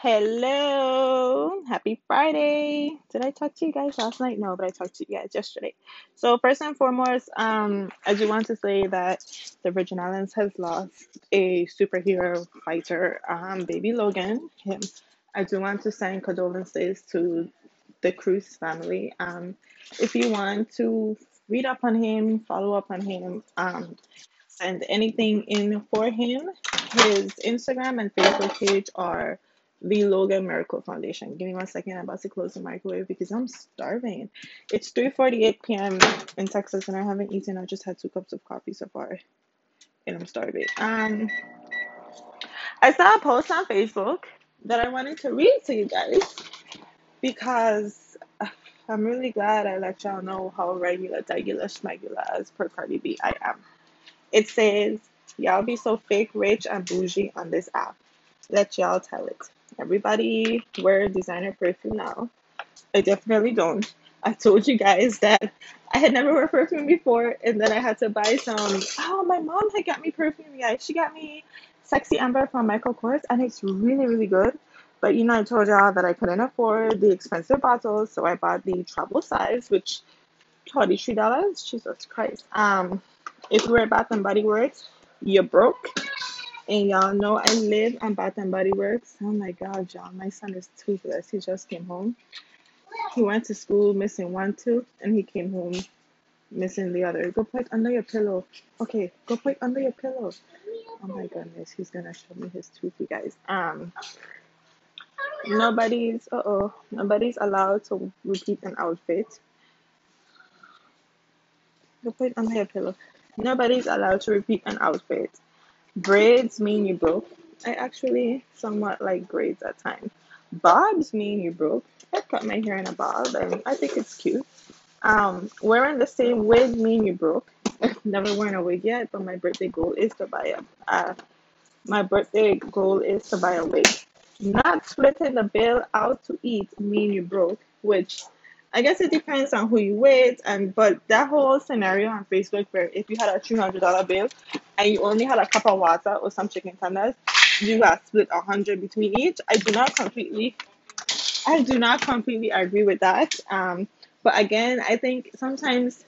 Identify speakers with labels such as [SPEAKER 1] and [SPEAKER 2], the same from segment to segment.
[SPEAKER 1] Hello, happy Friday. Did I talk to you guys last night? No, but I talked to you guys yesterday. So first and foremost, um, I do want to say that the Virgin Islands has lost a superhero fighter, um, baby Logan. Him. I do want to send condolences to the Cruz family. Um, if you want to read up on him, follow up on him, um, send anything in for him, his Instagram and Facebook page are the Logan Miracle Foundation. Give me one second. I'm about to close the microwave because I'm starving. It's 3:48 p.m. in Texas and I haven't eaten. I just had two cups of coffee so far, and I'm starving. Um, I saw a post on Facebook that I wanted to read to you guys because uh, I'm really glad I let y'all know how regular, regular, schmegular as per Cardi B I am. It says, Y'all be so fake, rich, and bougie on this app. Let y'all tell it. Everybody wear designer perfume now. I definitely don't. I told you guys that I had never wear perfume before, and then I had to buy some. Oh, my mom had got me perfume, guys. She got me Sexy Amber from Michael Kors, and it's really, really good. But you know, I told y'all that I couldn't afford the expensive bottles, so I bought the travel size, which twenty-three dollars. Jesus Christ. Um, if you were at Bath and Body Works, you're broke. And y'all know I live on Bath and Body Works. Oh my God, y'all, my son is toothless. He just came home. He went to school missing one tooth, and he came home missing the other. Go put it under your pillow. Okay, go put it under your pillow. Oh my goodness, he's gonna show me his tooth, you guys. Um, nobody's uh oh, nobody's allowed to repeat an outfit. Go put it under your pillow. Nobody's allowed to repeat an outfit. Braids mean you broke. I actually somewhat like braids at times. Bobs mean you broke. I cut my hair in a bob and I think it's cute. Um, wearing the same wig mean you broke. Never worn a wig yet, but my birthday goal is to buy a. Uh, my birthday goal is to buy a wig. Not splitting the bill out to eat mean you broke, which I guess it depends on who you with, and but that whole scenario on Facebook where if you had a three hundred dollar bill and you only had a cup of water or some chicken tenders, you got split a hundred between each. I do not completely, I do not completely agree with that. Um, but again, I think sometimes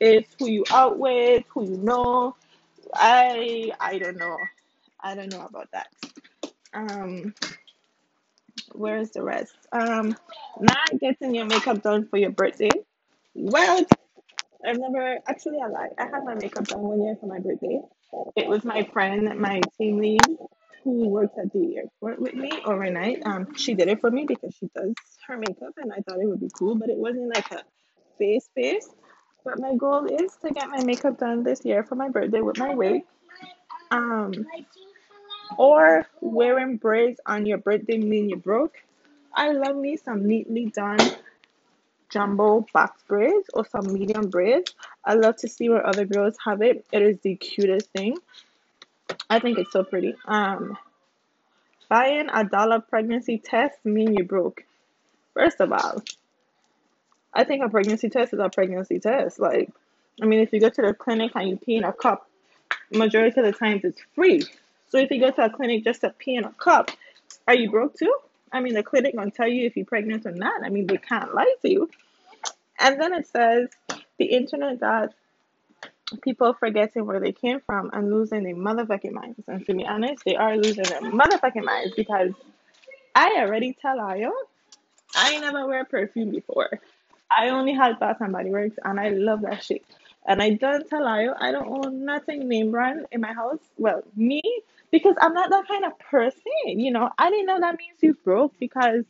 [SPEAKER 1] it's who you out with, who you know. I I don't know, I don't know about that. Um, where's the rest? Um, not getting your makeup done for your birthday. Well, I've never actually I lied. I had my makeup done one year for my birthday. It was my friend, my team lead, who works at the airport with me overnight. Um, she did it for me because she does her makeup, and I thought it would be cool, but it wasn't like a face face. But my goal is to get my makeup done this year for my birthday with my wig. Um, or wearing braids on your birthday mean you're broke. I love me some neatly done jumbo box braids or some medium braids. I love to see where other girls have it. It is the cutest thing. I think it's so pretty. Um, buying a dollar pregnancy test mean you broke. First of all, I think a pregnancy test is a pregnancy test. Like, I mean, if you go to the clinic and you pee in a cup, majority of the times it's free. So if you go to a clinic just to pee in a cup, are you broke too? I mean, the clinic gonna tell you if you're pregnant or not. I mean, they can't lie to you. And then it says the internet got people forgetting where they came from and losing their motherfucking minds. And to be honest, they are losing their motherfucking minds because I already tell Ayo, I never wear perfume before. I only had Bath and Body Works and I love that shit. And I don't tell you, I don't own nothing name brand in my house. Well, me, because I'm not that kind of person. You know, I didn't know that means you broke because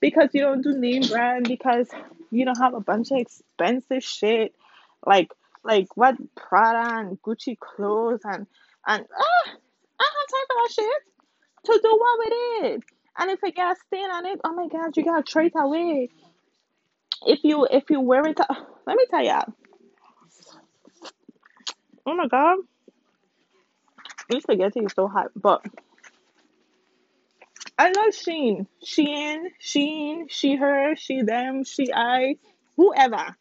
[SPEAKER 1] because you don't do name brand because you don't have a bunch of expensive shit like like what Prada and Gucci clothes and and ah, I have time for that shit. To do what with it? And if it got stain on it, oh my god, you gotta it away. If you if you wear it, let me tell ya. Oh my god, this spaghetti is so hot. But I love Shein, Shein, Shein, she, her, she, them, she, I, whoever.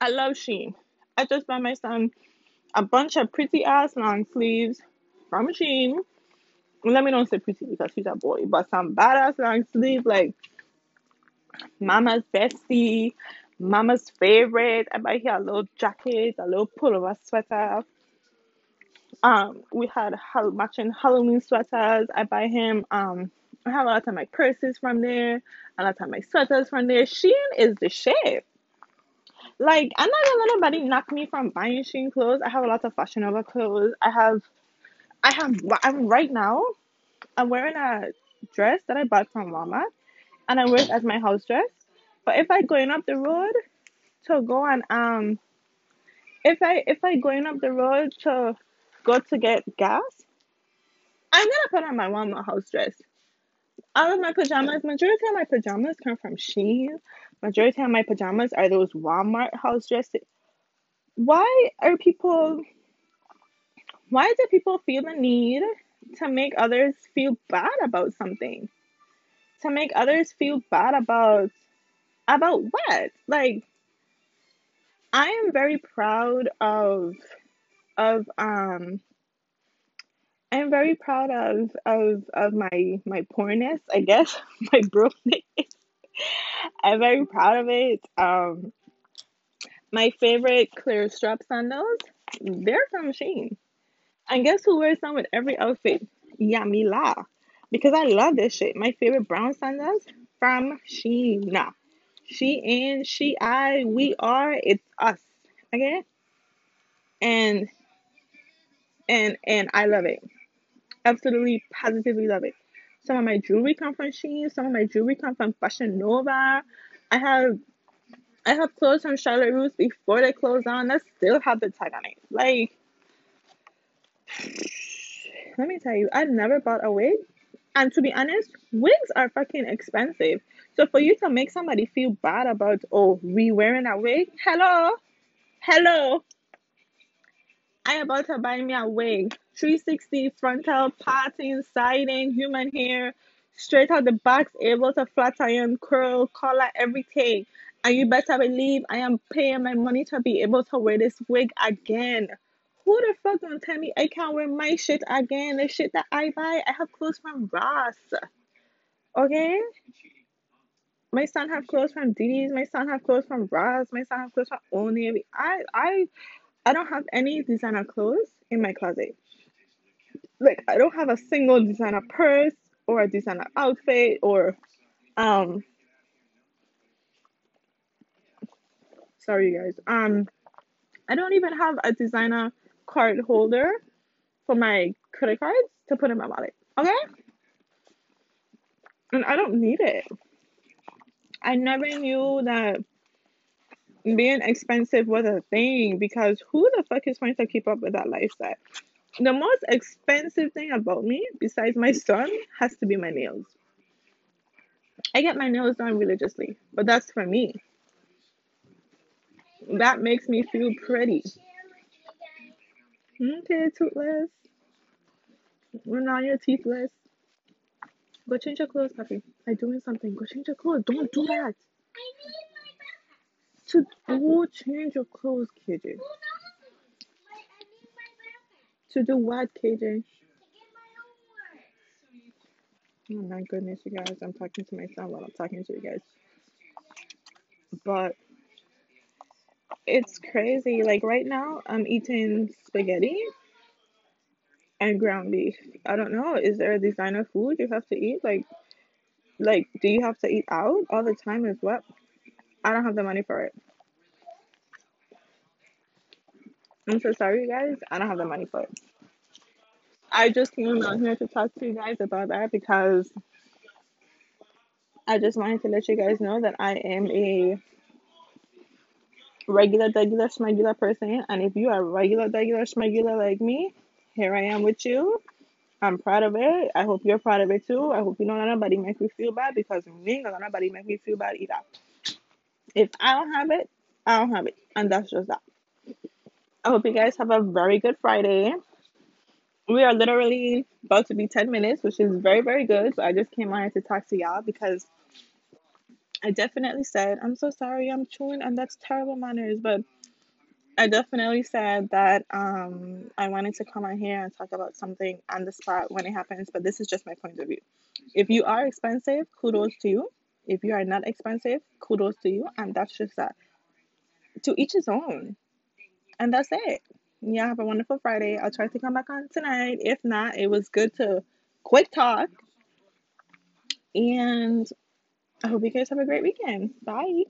[SPEAKER 1] I love Shein. I just bought my son a bunch of pretty ass long sleeves from Shein. Let me don't say pretty because he's a boy, but some badass long sleeve like Mama's bestie, Mama's favorite. I buy here a little jacket, a little pullover sweater. Um, we had hal- matching Halloween sweaters. I buy him. Um, I have a lot of my purses from there, a lot of my sweaters from there. Shein is the shit. Like I'm not gonna let knock me from buying Shein clothes. I have a lot of Fashion Nova clothes. I have, I have. I'm right now. I'm wearing a dress that I bought from Walmart, and I wear it as my house dress. But if I going up the road to go and um, if I if I going up the road to go to get gas, I'm gonna put on my Walmart house dress. All of my pajamas, majority of my pajamas come from Shein. Majority of my pajamas are those Walmart house dresses. Why are people? Why do people feel the need to make others feel bad about something? To make others feel bad about about what? Like I am very proud of of um I'm very proud of of of my my poorness, I guess, my brokenness. I'm very proud of it. Um, my favorite clear strap sandals, they're from Shein. And guess who wears them with every outfit? Yamila. Because I love this shit. My favorite brown sandals from Shein. She and she I, we are, it's us. Okay? And and and I love it. Absolutely positively love it. Some of my jewelry come from Shein, some of my jewelry come from Fashion Nova. I have I have clothes from Charlotte Russe before they closed on that still have the tag on it. Like let me tell you, I never bought a wig. And to be honest, wigs are fucking expensive. So for you to make somebody feel bad about oh we wearing a wig, hello, hello, I about to buy me a wig, 360 frontal, parting, siding, human hair, straight out the box, able to flat iron, curl, color, everything. And you better believe I am paying my money to be able to wear this wig again. Who the fuck gonna tell me I can't wear my shit again? The shit that I buy, I have clothes from Ross. Okay? My son have clothes from Diddy's. My son have clothes from Ross. My son have clothes from Old Navy. I I I don't have any designer clothes in my closet. Like I don't have a single designer purse or a designer outfit or um sorry you guys. Um I don't even have a designer card holder for my credit cards to put in my wallet. Okay? And I don't need it. I never knew that being expensive was a thing because who the fuck is trying to keep up with that lifestyle? The most expensive thing about me, besides my son, has to be my nails. I get my nails done religiously, but that's for me. That makes me feel pretty. Okay, toothless. We're not your teethless. Go change your clothes, puppy. I'm doing something. Go change your clothes. Don't do that. I need my brown. To go change your clothes, KJ. To do what, KJ? Oh my goodness, you guys. I'm talking to my son while I'm talking to you guys. But it's crazy. Like right now, I'm eating spaghetti and ground beef. I don't know. Is there a designer food you have to eat? Like, like, do you have to eat out all the time as well? I don't have the money for it. I'm so sorry, you guys. I don't have the money for it. I just came out here to talk to you guys about that because I just wanted to let you guys know that I am a regular, regular, smugular person. And if you are regular, regular, smugular like me, here I am with you. I'm proud of it. I hope you're proud of it too. I hope you don't let nobody make me feel bad because me gonna let nobody make me feel bad either. If I don't have it, I don't have it. And that's just that. I hope you guys have a very good Friday. We are literally about to be 10 minutes, which is very, very good. So I just came on here to talk to y'all because I definitely said, I'm so sorry, I'm chewing, and that's terrible manners. But I definitely said that um, I wanted to come on here and talk about something on the spot when it happens, but this is just my point of view. If you are expensive, kudos to you. If you are not expensive, kudos to you. And that's just that. To each his own. And that's it. Yeah, have a wonderful Friday. I'll try to come back on tonight. If not, it was good to quick talk. And I hope you guys have a great weekend. Bye.